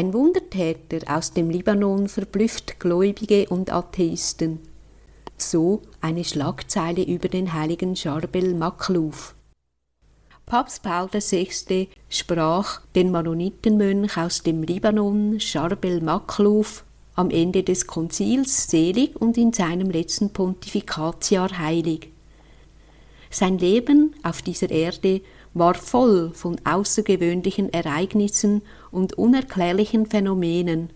Ein Wundertäter aus dem Libanon verblüfft Gläubige und Atheisten. So eine Schlagzeile über den heiligen Charbel Makluf. Papst Paul VI. sprach den Mennonitenmönch aus dem Libanon, Charbel Makluf, am Ende des Konzils selig und in seinem letzten Pontifikatsjahr heilig. Sein Leben auf dieser Erde war voll von außergewöhnlichen Ereignissen und unerklärlichen Phänomenen.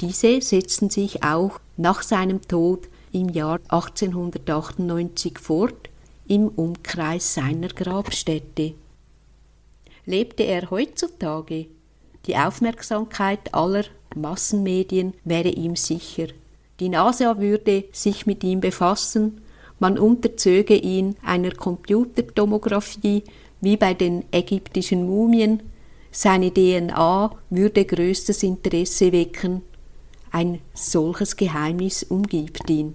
Diese setzten sich auch nach seinem Tod im Jahr 1898 fort im Umkreis seiner Grabstätte. Lebte er heutzutage, die Aufmerksamkeit aller Massenmedien wäre ihm sicher. Die NASA würde sich mit ihm befassen, man unterzöge ihn einer Computertomographie wie bei den ägyptischen Mumien, seine DNA würde größtes Interesse wecken, ein solches Geheimnis umgibt ihn.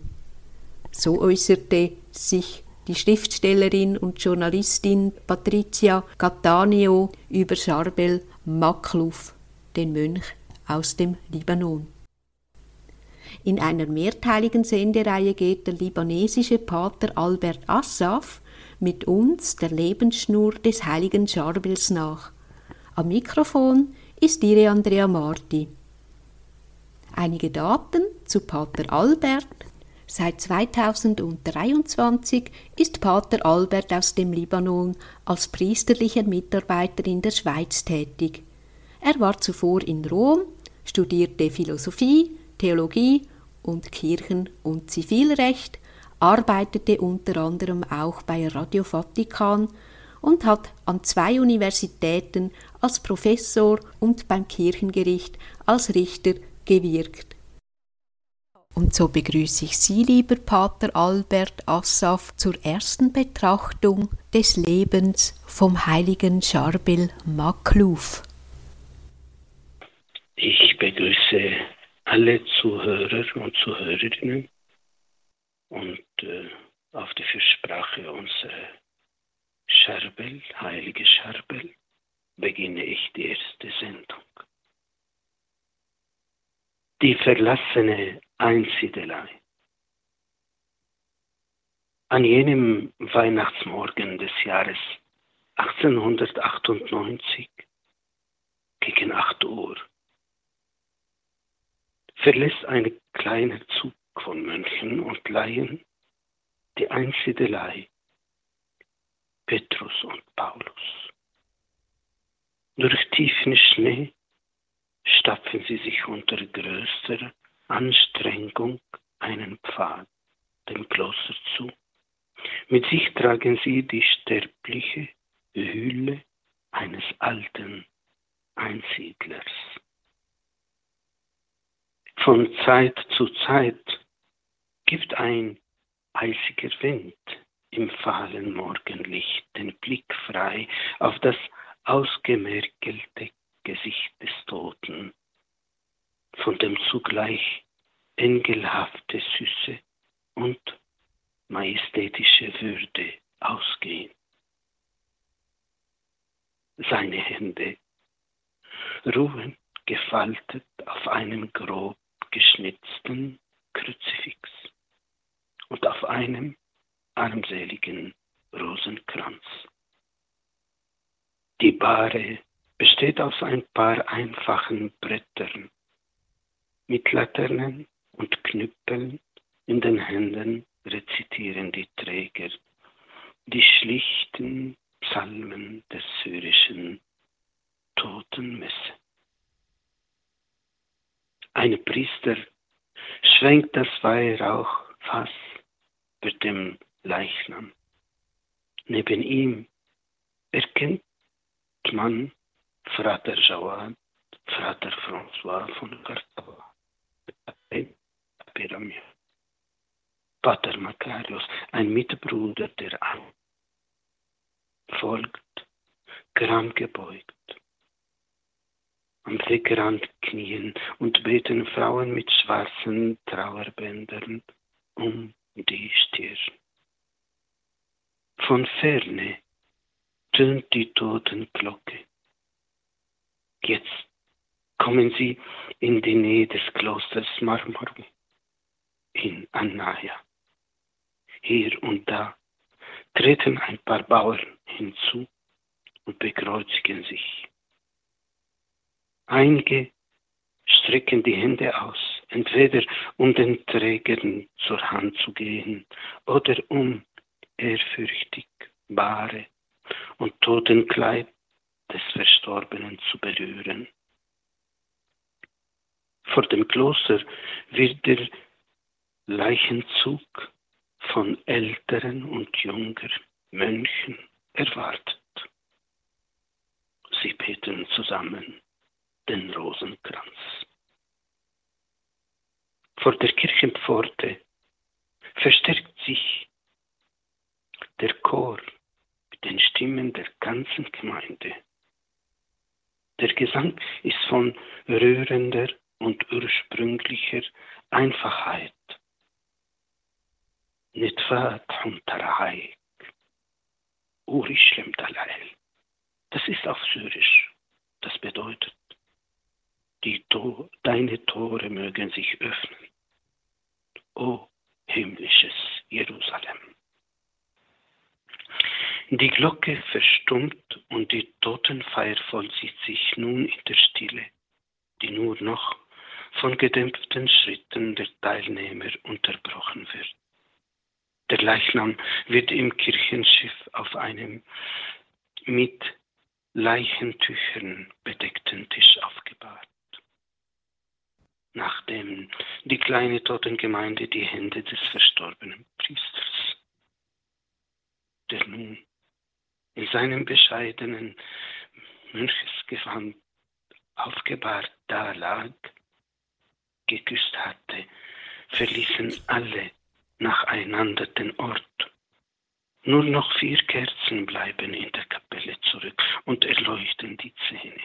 So äußerte sich die Schriftstellerin und Journalistin Patricia Cattaneo über Charbel Makluf, den Mönch aus dem Libanon. In einer mehrteiligen Sendereihe geht der libanesische Pater Albert Assaf mit uns der Lebensschnur des heiligen Charbels nach. Am Mikrofon ist Ihre Andrea Marti. Einige Daten zu Pater Albert. Seit 2023 ist Pater Albert aus dem Libanon als priesterlicher Mitarbeiter in der Schweiz tätig. Er war zuvor in Rom, studierte Philosophie, Theologie und Kirchen- und Zivilrecht, arbeitete unter anderem auch bei Radio Vatikan und hat an zwei Universitäten als Professor und beim Kirchengericht als Richter gewirkt. Und so begrüße ich Sie, lieber Pater Albert Assaf, zur ersten Betrachtung des Lebens vom heiligen Charbel Makluf. Ich begrüße alle Zuhörer und Zuhörerinnen und äh, auf die Fürsprache unserer Scherbel, heilige Scherbel, beginne ich die erste Sendung. Die verlassene Einsiedelei. An jenem Weihnachtsmorgen des Jahres 1898 gegen 8 Uhr verlässt ein kleiner Zug von Mönchen und Laien die Einsiedelei Petrus und Paulus. Durch tiefen Schnee stapfen sie sich unter größter Anstrengung einen Pfad dem Kloster zu. Mit sich tragen sie die sterbliche Hülle eines alten Einsiedlers. Von Zeit zu Zeit gibt ein eisiger Wind im fahlen Morgenlicht den Blick frei auf das ausgemergelte Gesicht des Toten, von dem zugleich engelhafte Süße und majestätische Würde ausgehen. Seine Hände ruhen gefaltet auf einem grob geschnitzten Kruzifix und auf einem armseligen Rosenkranz. Die Bahre besteht aus ein paar einfachen Brettern mit Laternen und Knüppeln in den Händen rezitieren die Träger die schlichten Psalmen der syrischen Totenmesse. Ein Priester schwenkt das Weihrauchfass über dem Leichnam. Neben ihm erkennt man Frater Jawad, Frater François von Cartava, Pyramid, Pater Makarios, ein Mitbruder der Angst, folgt, gram gebeugt am Wegrand knien und beten Frauen mit schwarzen Trauerbändern um die Stirn. Von ferne tönt die Totenglocke. Jetzt kommen sie in die Nähe des Klosters Marmarum in Annaya. Hier und da treten ein paar Bauern hinzu und bekreuzigen sich. Einige strecken die Hände aus, entweder um den Trägern zur Hand zu gehen oder um ehrfürchtig bare und Totenkleid des Verstorbenen zu berühren. Vor dem Kloster wird der Leichenzug von älteren und jüngeren Mönchen erwartet. Sie beten zusammen den Rosenkranz. Vor der Kirchenpforte verstärkt sich der Chor mit den Stimmen der ganzen Gemeinde. Der Gesang ist von rührender und ursprünglicher Einfachheit. Das ist auf Syrisch. Das bedeutet, die Tor, deine Tore mögen sich öffnen. O himmlisches Jerusalem. Die Glocke verstummt und die Totenfeier vollzieht sich nun in der Stille, die nur noch von gedämpften Schritten der Teilnehmer unterbrochen wird. Der Leichnam wird im Kirchenschiff auf einem mit Leichentüchern bedeckten Tisch aufgebahrt. Nachdem die kleine Totengemeinde die Hände des verstorbenen Priesters, der nun in seinem bescheidenen Mönchesgewand aufgebahrt da lag, geküsst hatte, verließen alle nacheinander den Ort. Nur noch vier Kerzen bleiben in der Kapelle zurück und erleuchten die Zähne,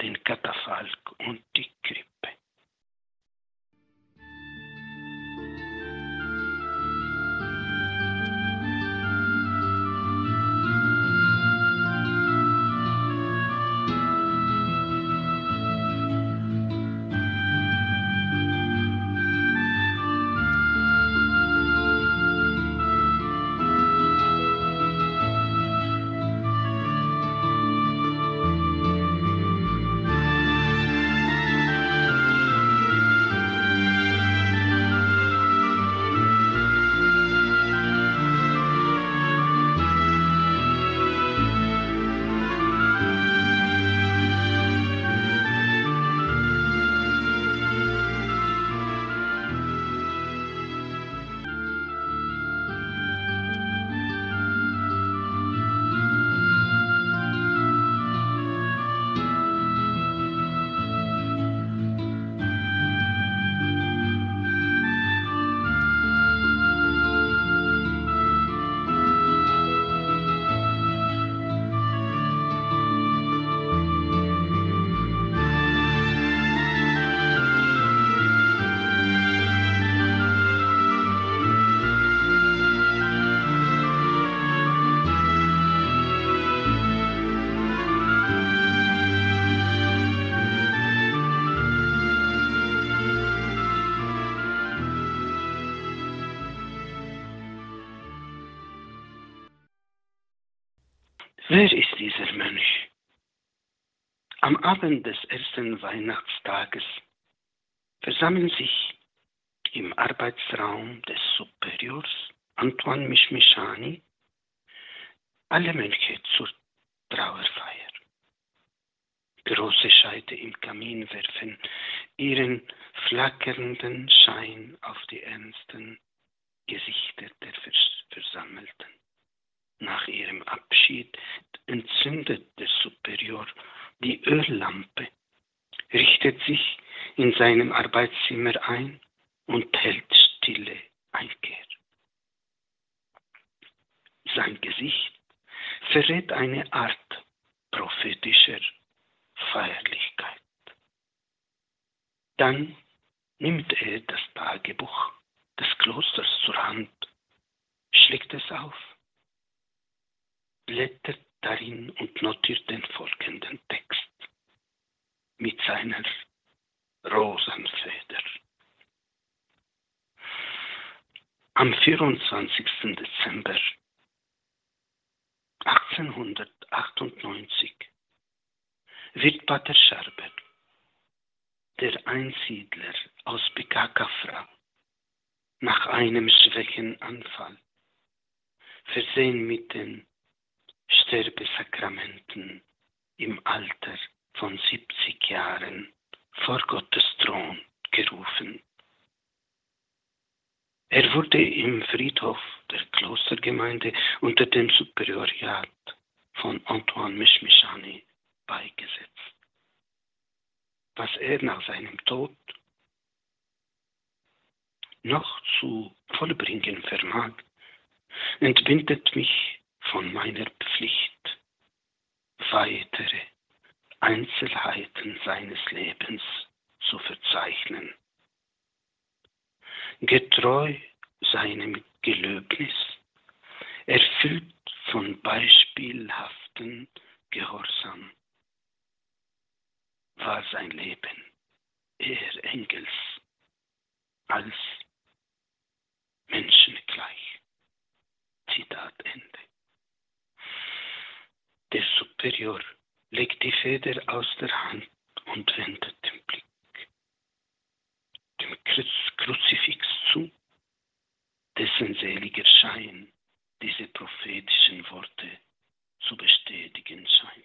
den Katafalk und die Wer ist dieser Mönch? Am Abend des ersten Weihnachtstages versammeln sich im Arbeitsraum des Superiors Antoine Mishmishani alle Mönche zur Trauerfeier. Große Scheite im Kamin werfen ihren flackernden Schein auf die ernsten Gesichter der Versammelten. Nach ihrem Abschied entzündet der Superior die Öllampe, richtet sich in seinem Arbeitszimmer ein und hält stille Einkehr. Sein Gesicht verrät eine Art prophetischer Feierlichkeit. Dann nimmt er das Tagebuch des Klosters zur Hand, schlägt es auf blättert darin und notiert den folgenden Text. mit seiner Rosenfeder. Am 24. Dezember 1898 wird Pater Scherber, der Einsiedler aus Bekakafra, nach einem schwächen Anfall, versehen mit den Sterbesakramenten im Alter von 70 Jahren vor Gottes Thron gerufen. Er wurde im Friedhof der Klostergemeinde unter dem Superioriat von Antoine Mischmischani beigesetzt. Was er nach seinem Tod noch zu vollbringen vermag, entbindet mich von meiner Pflicht, weitere Einzelheiten seines Lebens zu verzeichnen. Getreu seinem Gelöbnis, erfüllt von beispielhaften Gehorsam, war sein Leben eher Engels als menschengleich. Zitat Ende. Der Superior legt die Feder aus der Hand und wendet den Blick dem Kruzifix zu, dessen seliger Schein diese prophetischen Worte zu bestätigen scheint.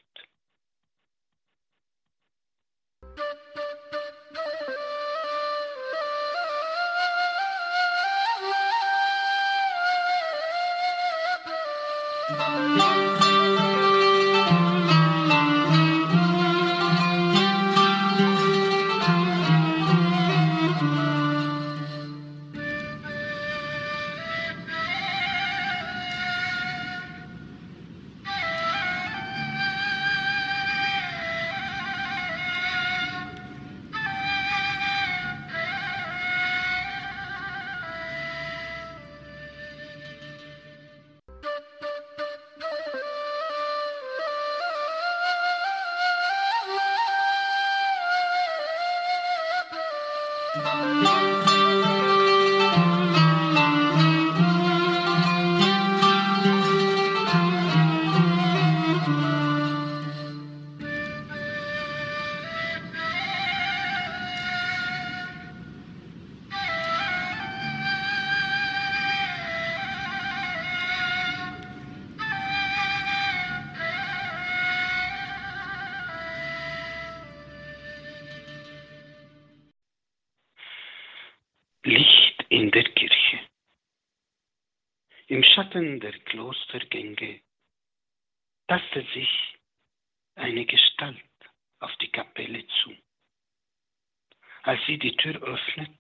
Licht in der Kirche. Im Schatten der Klostergänge tastet sich eine Gestalt auf die Kapelle zu. Als sie die Tür öffnet,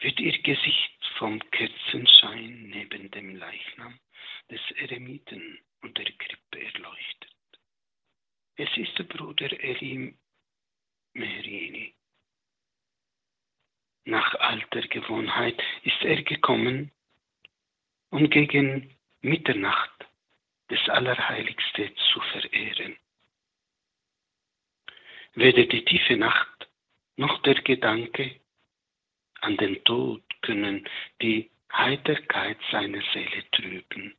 wird ihr Gesicht vom Kerzenschein neben dem Leichnam des Eremiten und der Krippe erleuchtet. Es ist der Bruder Elim Merini. Nach alter Gewohnheit ist er gekommen, um gegen Mitternacht das Allerheiligste zu verehren. Weder die tiefe Nacht noch der Gedanke an den Tod können die Heiterkeit seiner Seele trüben.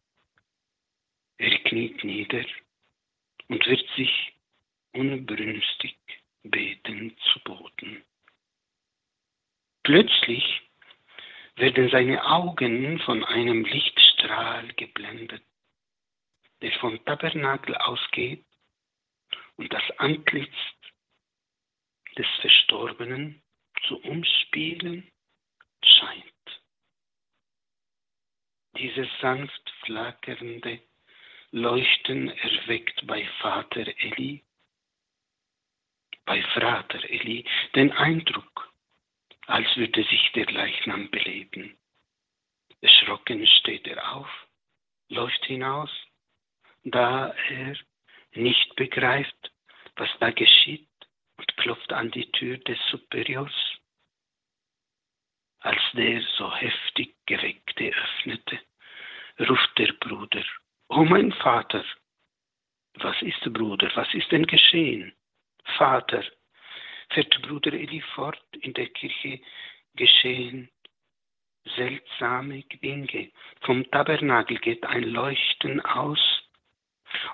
Er kniet nieder und wird sich unbrünstig betend zu Boden. Plötzlich werden seine Augen von einem Lichtstrahl geblendet, der vom Tabernakel ausgeht und das Antlitz des Verstorbenen zu umspielen scheint. Dieses sanft flackernde Leuchten erweckt bei Vater Eli, bei Frater Eli den Eindruck, als würde sich der Leichnam beleben. Erschrocken steht er auf, läuft hinaus, da er nicht begreift, was da geschieht, und klopft an die Tür des Superiors. Als der so heftig Geweckte öffnete, ruft der Bruder, O mein Vater, was ist, Bruder, was ist denn geschehen? Vater, fährt Bruder Eli fort, in der Kirche geschehen seltsame Dinge. Vom Tabernakel geht ein Leuchten aus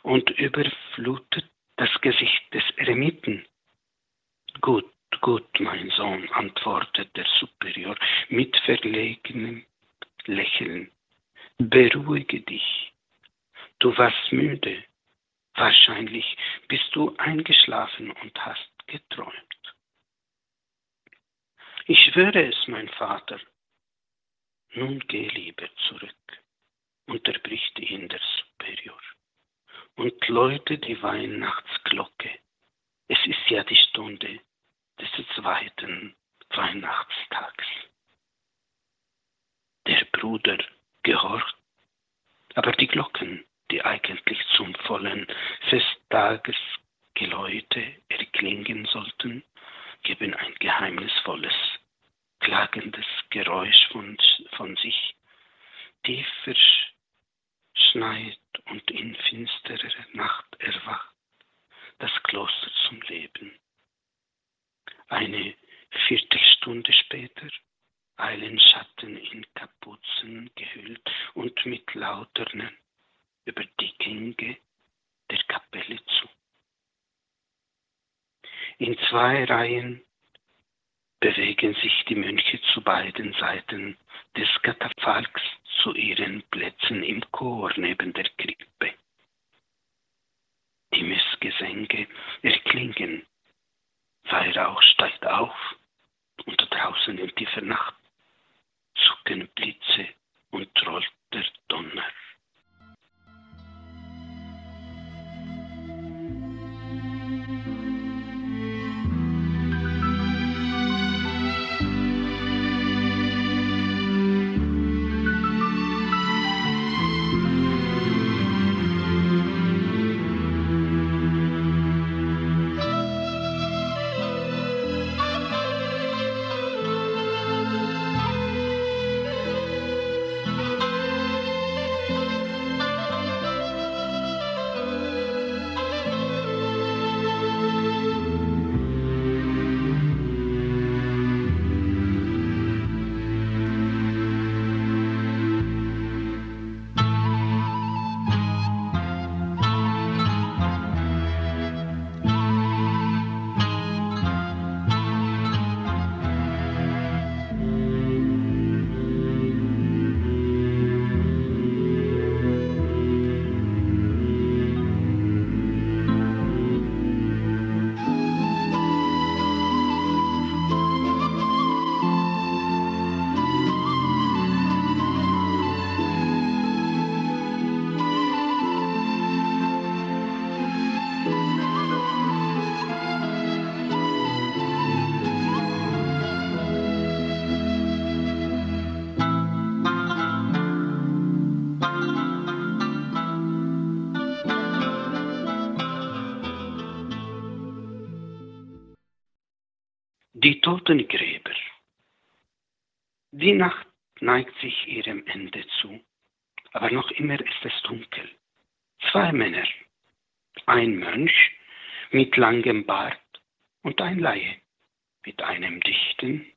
und überflutet das Gesicht des Eremiten. Gut, gut, mein Sohn, antwortet der Superior mit verlegenem Lächeln. Beruhige dich. Du warst müde. Wahrscheinlich bist du eingeschlafen und hast geträumt. Ich schwöre es, mein Vater. Nun geh lieber zurück, unterbricht ihn der Superior, und läute die Weihnachtsglocke. Es ist ja die Stunde des zweiten Weihnachtstags. Der Bruder gehorcht, aber die Glocken, die eigentlich zum vollen Festtagesgeläute erklingen sollten, geben ein geheimnisvolles, klagendes Geräusch von, von sich. Tief verschneit und in finsterer Nacht erwacht das Kloster zum Leben. Eine Viertelstunde später eilen Schatten in Kapuzen gehüllt und mit Lauternen über die Gänge der Kapelle zu. In zwei Reihen bewegen sich die Mönche zu beiden Seiten des Katafalks zu ihren Plätzen im Chor neben der Krippe. Die Totengräber. Die Nacht neigt sich ihrem Ende zu, aber noch immer ist es dunkel. Zwei Männer, ein Mönch mit langem Bart und ein Laie mit einem dichten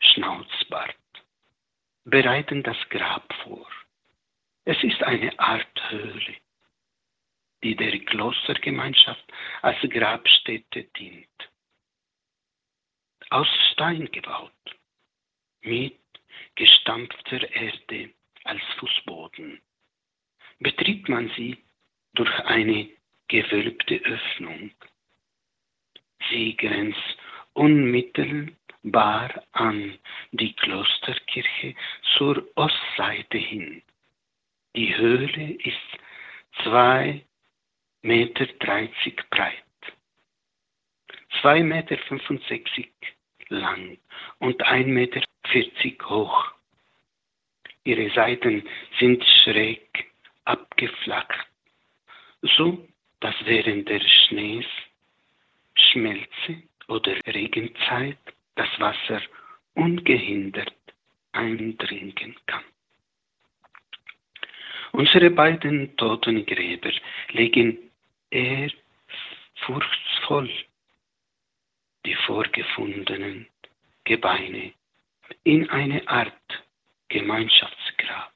Schnauzbart, bereiten das Grab vor. Es ist eine Art Höhle, die der Klostergemeinschaft als Grabstätte dient aus Stein gebaut, mit gestampfter Erde als Fußboden. Betritt man sie durch eine gewölbte Öffnung. Sie grenzt unmittelbar an die Klosterkirche zur Ostseite hin. Die Höhle ist 2,30 Meter breit, 2,65 Meter lang und 1,40 Meter hoch. Ihre Seiten sind schräg abgeflacht, so dass während der Schnees, Schmelze oder Regenzeit das Wasser ungehindert eindringen kann. Unsere beiden toten Gräber legen ehrfurchtsvoll die vorgefundenen Gebeine in eine Art Gemeinschaftsgrab.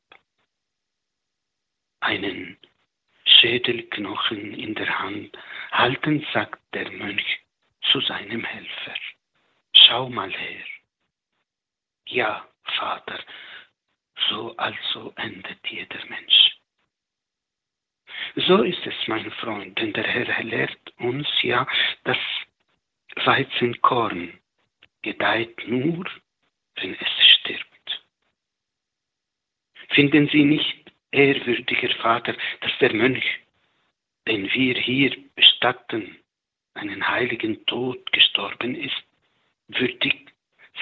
Einen Schädelknochen in der Hand halten, sagt der Mönch zu seinem Helfer. Schau mal her. Ja, Vater, so also endet jeder Mensch. So ist es, mein Freund, denn der Herr lehrt uns ja, dass Weizenkorn gedeiht nur, wenn es stirbt. Finden Sie nicht, ehrwürdiger Vater, dass der Mönch, den wir hier bestatten, einen heiligen Tod gestorben ist, würdig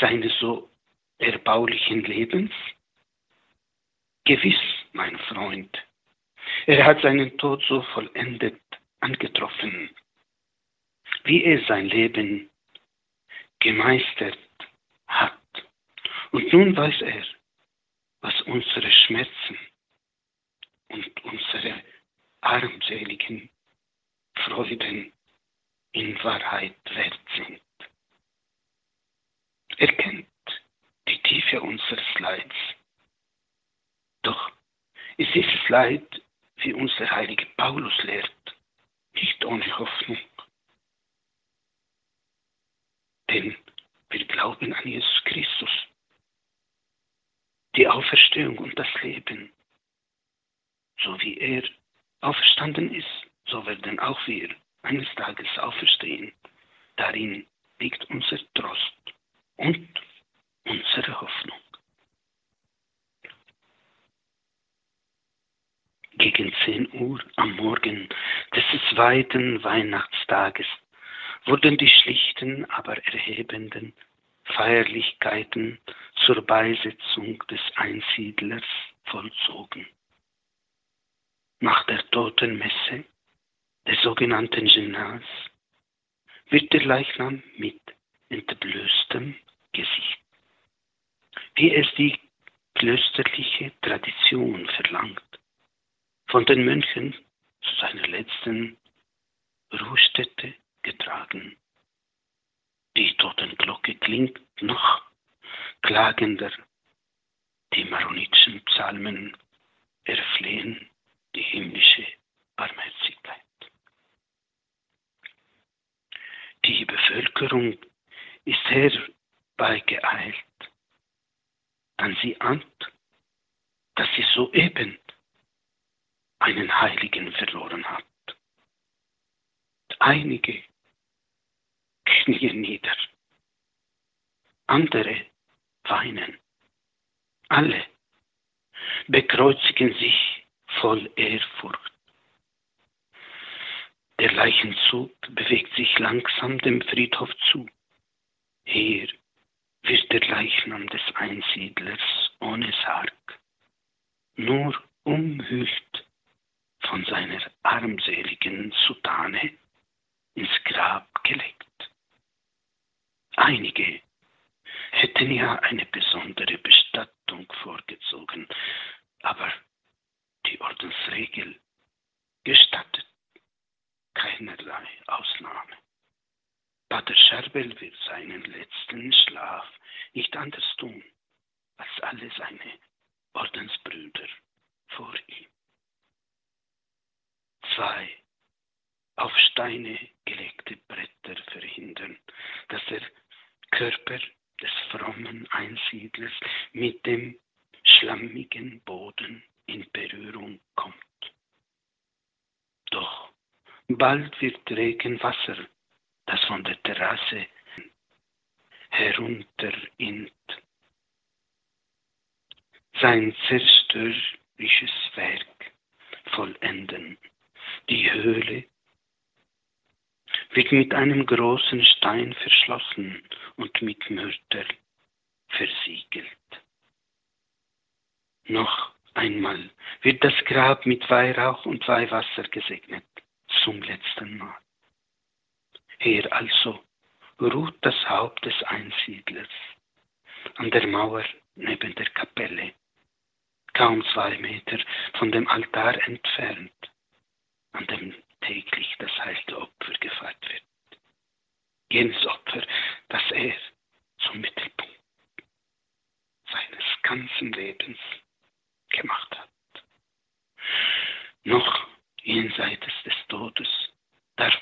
seines so erbaulichen Lebens? Gewiss, mein Freund, er hat seinen Tod so vollendet angetroffen, wie er sein Leben gemeistert hat. Und nun weiß er, was unsere Schmerzen und unsere armseligen Freuden in Wahrheit wert sind. Er kennt die Tiefe unseres Leids. Doch ist dieses Leid, wie uns der heilige Paulus lehrt, nicht ohne Hoffnung. Denn wir glauben an Jesus Christus, die Auferstehung und das Leben. So wie er auferstanden ist, so werden auch wir eines Tages auferstehen. Darin liegt unser Trost und unsere Hoffnung. Gegen 10 Uhr am Morgen des zweiten Weihnachtstages wurden die schlichten, aber erhebenden Feierlichkeiten zur Beisetzung des Einsiedlers vollzogen. Nach der Totenmesse, der sogenannten Genas, wird der Leichnam mit entblößtem Gesicht, wie es die klösterliche Tradition verlangt, von den Mönchen zu seiner letzten Ruhestätte getragen. Die Totenglocke klingt noch klagender. Die maronitischen Psalmen erflehen die himmlische Barmherzigkeit. Die Bevölkerung ist herbeigeeilt. Dann sie ahnt, dass sie soeben einen Heiligen verloren hat. Einige knien nieder, andere weinen, alle bekreuzigen sich voll Ehrfurcht. Der Leichenzug bewegt sich langsam dem Friedhof zu. Hier wird der Leichnam des Einsiedlers ohne Sarg, nur umhüllt von seiner armseligen Sutane ins Grab gelegt. Einige hätten ja eine besondere Bestattung vorgezogen, aber die Ordensregel gestattet keinerlei Ausnahme. Pater Scherbel wird seinen letzten Schlaf nicht anders tun als alle seine Ordensbrüder vor ihm. Zwei auf Steine gelegte Bretter verhindern, dass der Körper des frommen Einsiedlers mit dem schlammigen Boden in Berührung kommt. Doch bald wird Regenwasser, das von der Terrasse herunterint, sein zerstörerisches Werk vollenden. Die Höhle wird mit einem großen Stein verschlossen und mit Mörtel versiegelt. Noch einmal wird das Grab mit Weihrauch und Weihwasser gesegnet, zum letzten Mal. Hier also ruht das Haupt des Einsiedlers an der Mauer neben der Kapelle, kaum zwei Meter von dem Altar entfernt, an dem täglich das heilige Opfer gefeiert wird. Jenes Opfer,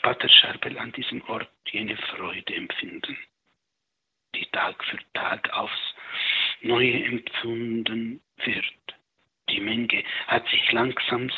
Vater Scherbel an diesem Ort jene Freude empfinden, die Tag für Tag aufs Neue empfunden wird. Die Menge hat sich langsam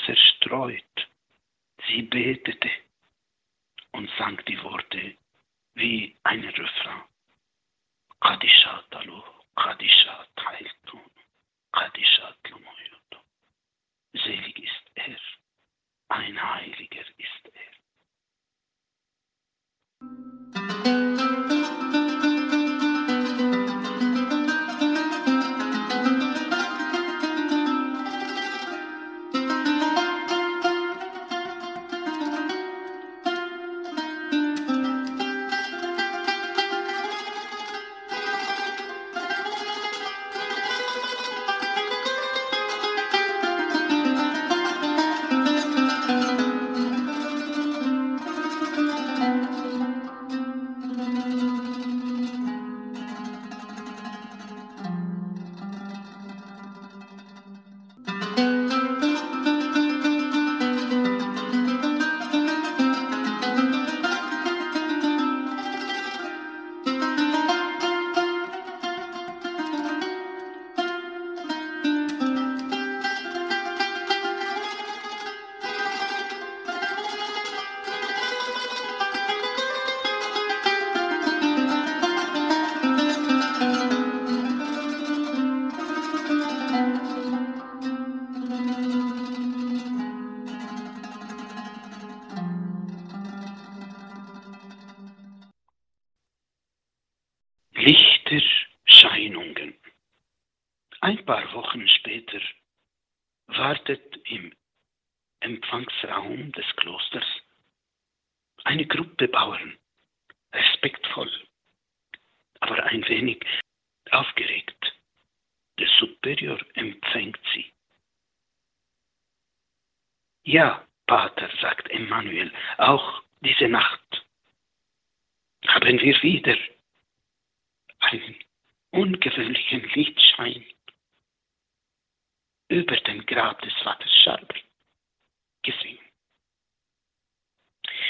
Ja, Pater, sagt Emmanuel, auch diese Nacht haben wir wieder einen ungewöhnlichen Lichtschein über dem Grab des Vaters Scharber gesehen.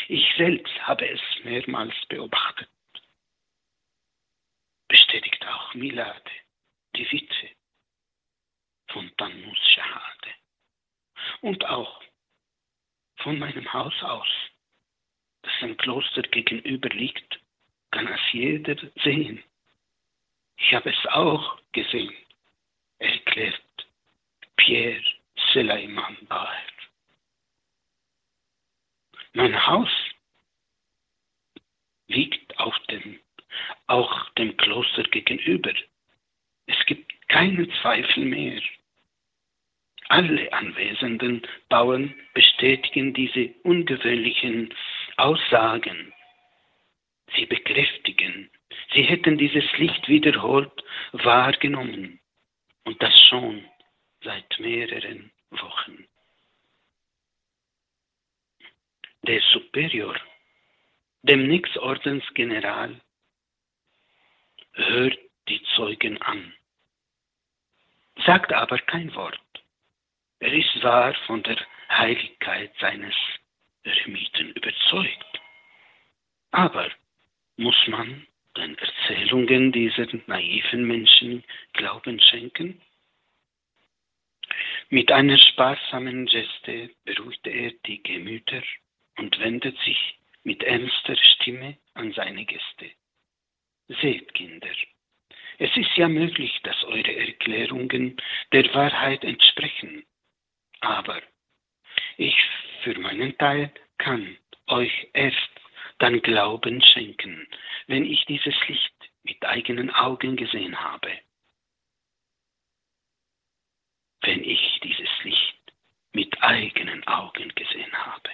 Ich selbst habe es mehrmals beobachtet. Bestätigt auch Milade, die Witwe von Tannus Shahade. Und auch von meinem Haus aus, das dem Kloster gegenüber liegt, kann es jeder sehen. Ich habe es auch gesehen, erklärt Pierre Suleiman Baer. Mein Haus liegt auf dem, auch dem Kloster gegenüber. Es gibt keinen Zweifel mehr. Alle anwesenden Bauern bestätigen diese ungewöhnlichen Aussagen. Sie bekräftigen, sie hätten dieses Licht wiederholt wahrgenommen und das schon seit mehreren Wochen. Der Superior, dem Nix-Ordensgeneral, hört die Zeugen an, sagt aber kein Wort. Er ist zwar von der Heiligkeit seines Eremiten überzeugt, aber muss man den Erzählungen dieser naiven Menschen Glauben schenken? Mit einer sparsamen Geste beruhigt er die Gemüter und wendet sich mit ernster Stimme an seine Gäste. Seht, Kinder, es ist ja möglich, dass eure Erklärungen der Wahrheit entsprechen. Aber ich für meinen Teil kann euch erst dann Glauben schenken, wenn ich dieses Licht mit eigenen Augen gesehen habe. Wenn ich dieses Licht mit eigenen Augen gesehen habe.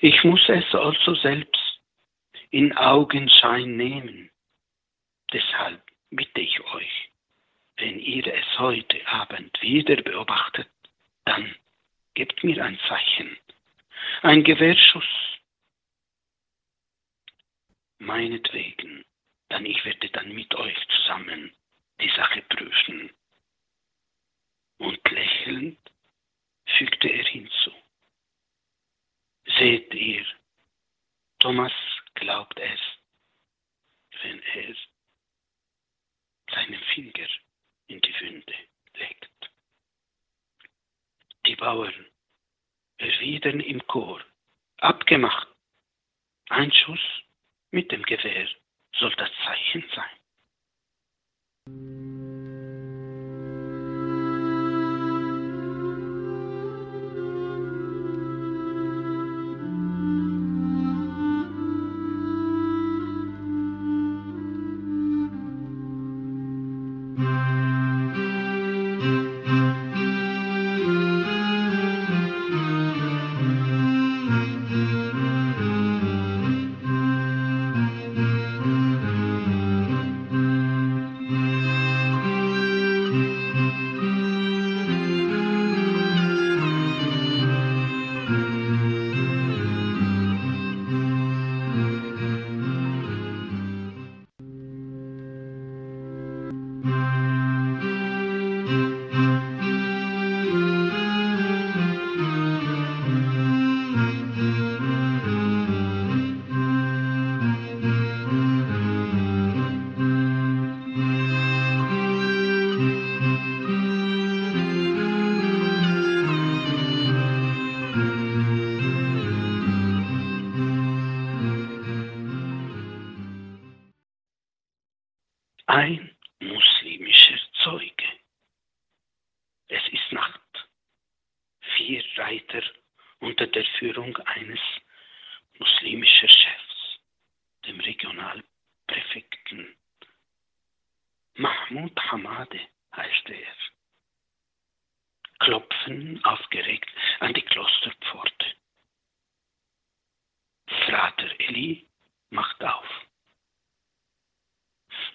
Ich muss es also selbst in Augenschein nehmen. Deshalb bitte ich euch, wenn ihr es heute Abend wieder beobachtet, dann gebt mir ein Zeichen, ein Gewehrschuss. Meinetwegen, dann ich werde dann mit euch zusammen die Sache prüfen. Und lächelnd fügte er hinzu. Seht ihr, Thomas glaubt es, wenn er seinen Finger in die Wunde legt. Die Bauern erwidern im Chor, abgemacht. Ein Schuss mit dem Gewehr soll das Zeichen sein.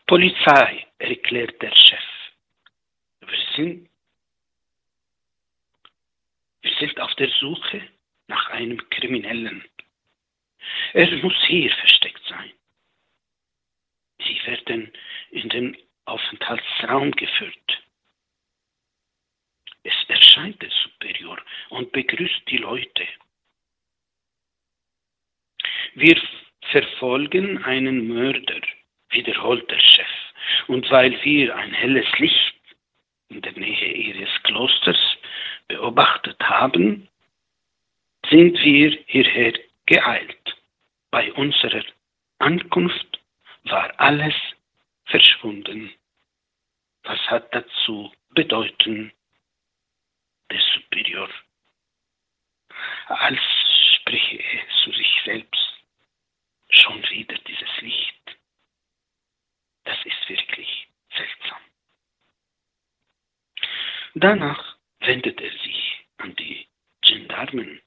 Polizei, erklärt der Chef. Wir sind, wir sind auf der Suche nach einem Kriminellen. Er muss hier versteckt sein. Sie werden in den Aufenthaltsraum geführt. Es erscheint der Superior und begrüßt die Leute. Wir verfolgen einen Mörder wiederholt der Chef. Und weil wir ein helles Licht in der Nähe ihres Klosters beobachtet haben, sind wir hierher geeilt. Bei unserer Ankunft war alles verschwunden. Was hat dazu bedeuten der Superior? Als spreche er zu sich selbst schon wieder dieses Licht. Das ist wirklich seltsam. Danach wendet er sich an die Gendarmen.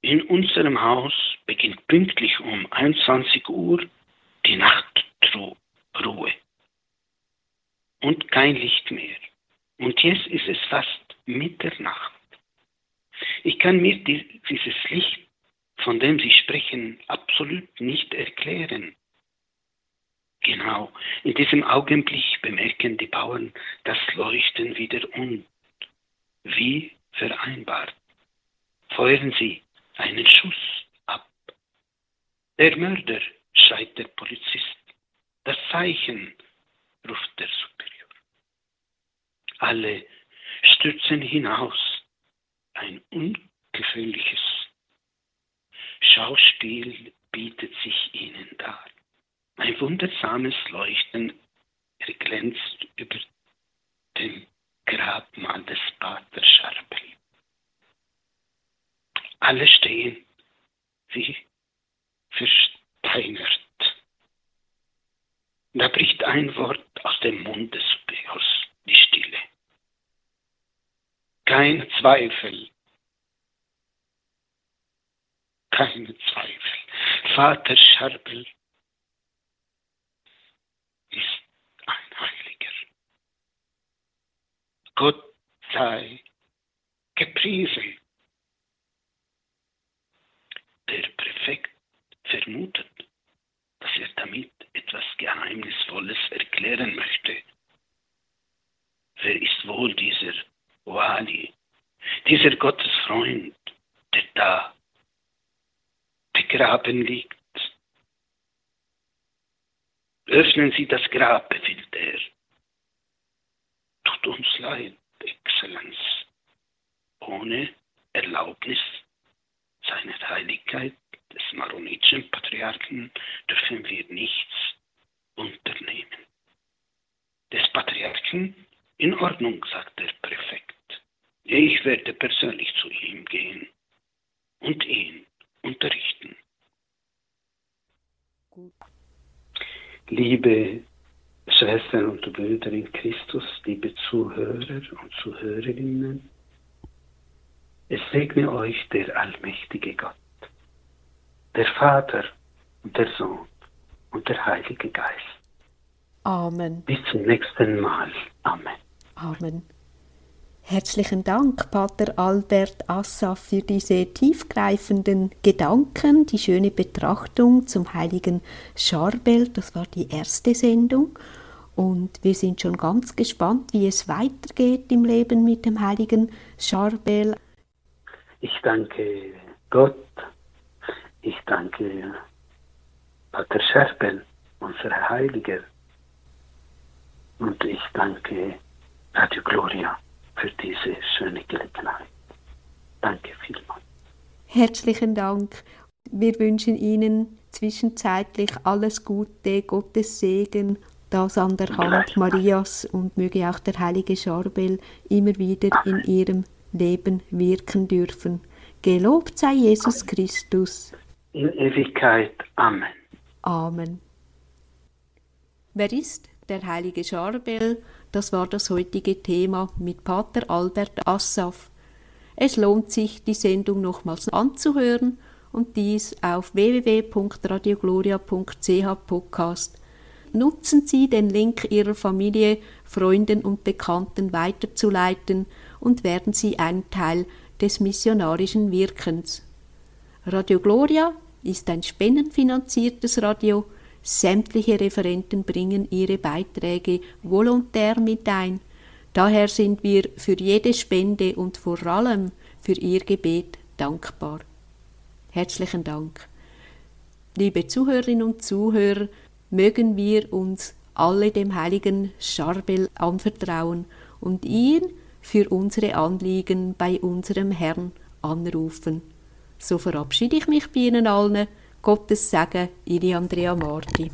In unserem Haus beginnt pünktlich um 21 Uhr die Nachtruhe. Und kein Licht mehr. Und jetzt ist es fast Mitternacht. Ich kann mir dieses Licht, von dem Sie sprechen, absolut nicht erklären. Genau, in diesem Augenblick bemerken die Bauern das Leuchten wieder und, wie vereinbart, feuern sie einen Schuss ab. Der Mörder, schreit der Polizist. Das Zeichen, ruft der Superior. Alle stürzen hinaus. Ein ungewöhnliches Schauspiel bietet sich ihnen dar. Ein wundersames Leuchten erglänzt über dem Grabmal des Pater Scharpel. Alle stehen wie versteinert. Da bricht ein Wort aus dem Mund des Superiors, die Stille. Kein Zweifel. Keine Zweifel. Vater Scharpel Gott sei gepriesen. Der Präfekt vermutet, dass er damit etwas Geheimnisvolles erklären möchte. Wer ist wohl dieser Wali, dieser Gottesfreund, der da begraben liegt. Öffnen Sie das Grab, befiehlt er. Tut uns leid, Exzellenz. Ohne Erlaubnis seiner Heiligkeit des maronitischen Patriarchen dürfen wir nichts unternehmen. Des Patriarchen in Ordnung, sagt der Präfekt. Ich werde persönlich zu ihm gehen und ihn unterrichten. Gut. Liebe Schwestern und Brüder in Christus, liebe Zuhörer und Zuhörerinnen, es segne euch der allmächtige Gott, der Vater und der Sohn und der Heilige Geist. Amen. Bis zum nächsten Mal. Amen. Amen. Herzlichen Dank, Pater Albert Assaf, für diese tiefgreifenden Gedanken, die schöne Betrachtung zum heiligen Scharbel. Das war die erste Sendung. Und wir sind schon ganz gespannt, wie es weitergeht im Leben mit dem heiligen Scharbel. Ich danke Gott. Ich danke Pater Scharbel, unser Heiliger. Und ich danke Radio Gloria für diese schöne Gelegenheit. Danke vielmals. Herzlichen Dank. Wir wünschen Ihnen zwischenzeitlich alles Gute, Gottes Segen, das an der Hand Marias und möge auch der heilige Scharbel immer wieder in ihrem Leben wirken dürfen. Gelobt sei Jesus Christus. In Ewigkeit. Amen. Amen. Wer ist der heilige Scharbel? Das war das heutige Thema mit Pater Albert Assaf. Es lohnt sich, die Sendung nochmals anzuhören und dies auf www.radiogloria.ch Podcast. Nutzen Sie den Link Ihrer Familie, Freunden und Bekannten weiterzuleiten und werden Sie ein Teil des missionarischen Wirkens. Radio Gloria ist ein spendenfinanziertes Radio, Sämtliche Referenten bringen ihre Beiträge volontär mit ein. Daher sind wir für jede Spende und vor allem für Ihr Gebet dankbar. Herzlichen Dank. Liebe Zuhörerinnen und Zuhörer, mögen wir uns alle dem heiligen Scharbel anvertrauen und ihn für unsere Anliegen bei unserem Herrn anrufen. So verabschiede ich mich bei Ihnen allen Gottes Segen, Ihre Andrea Marti.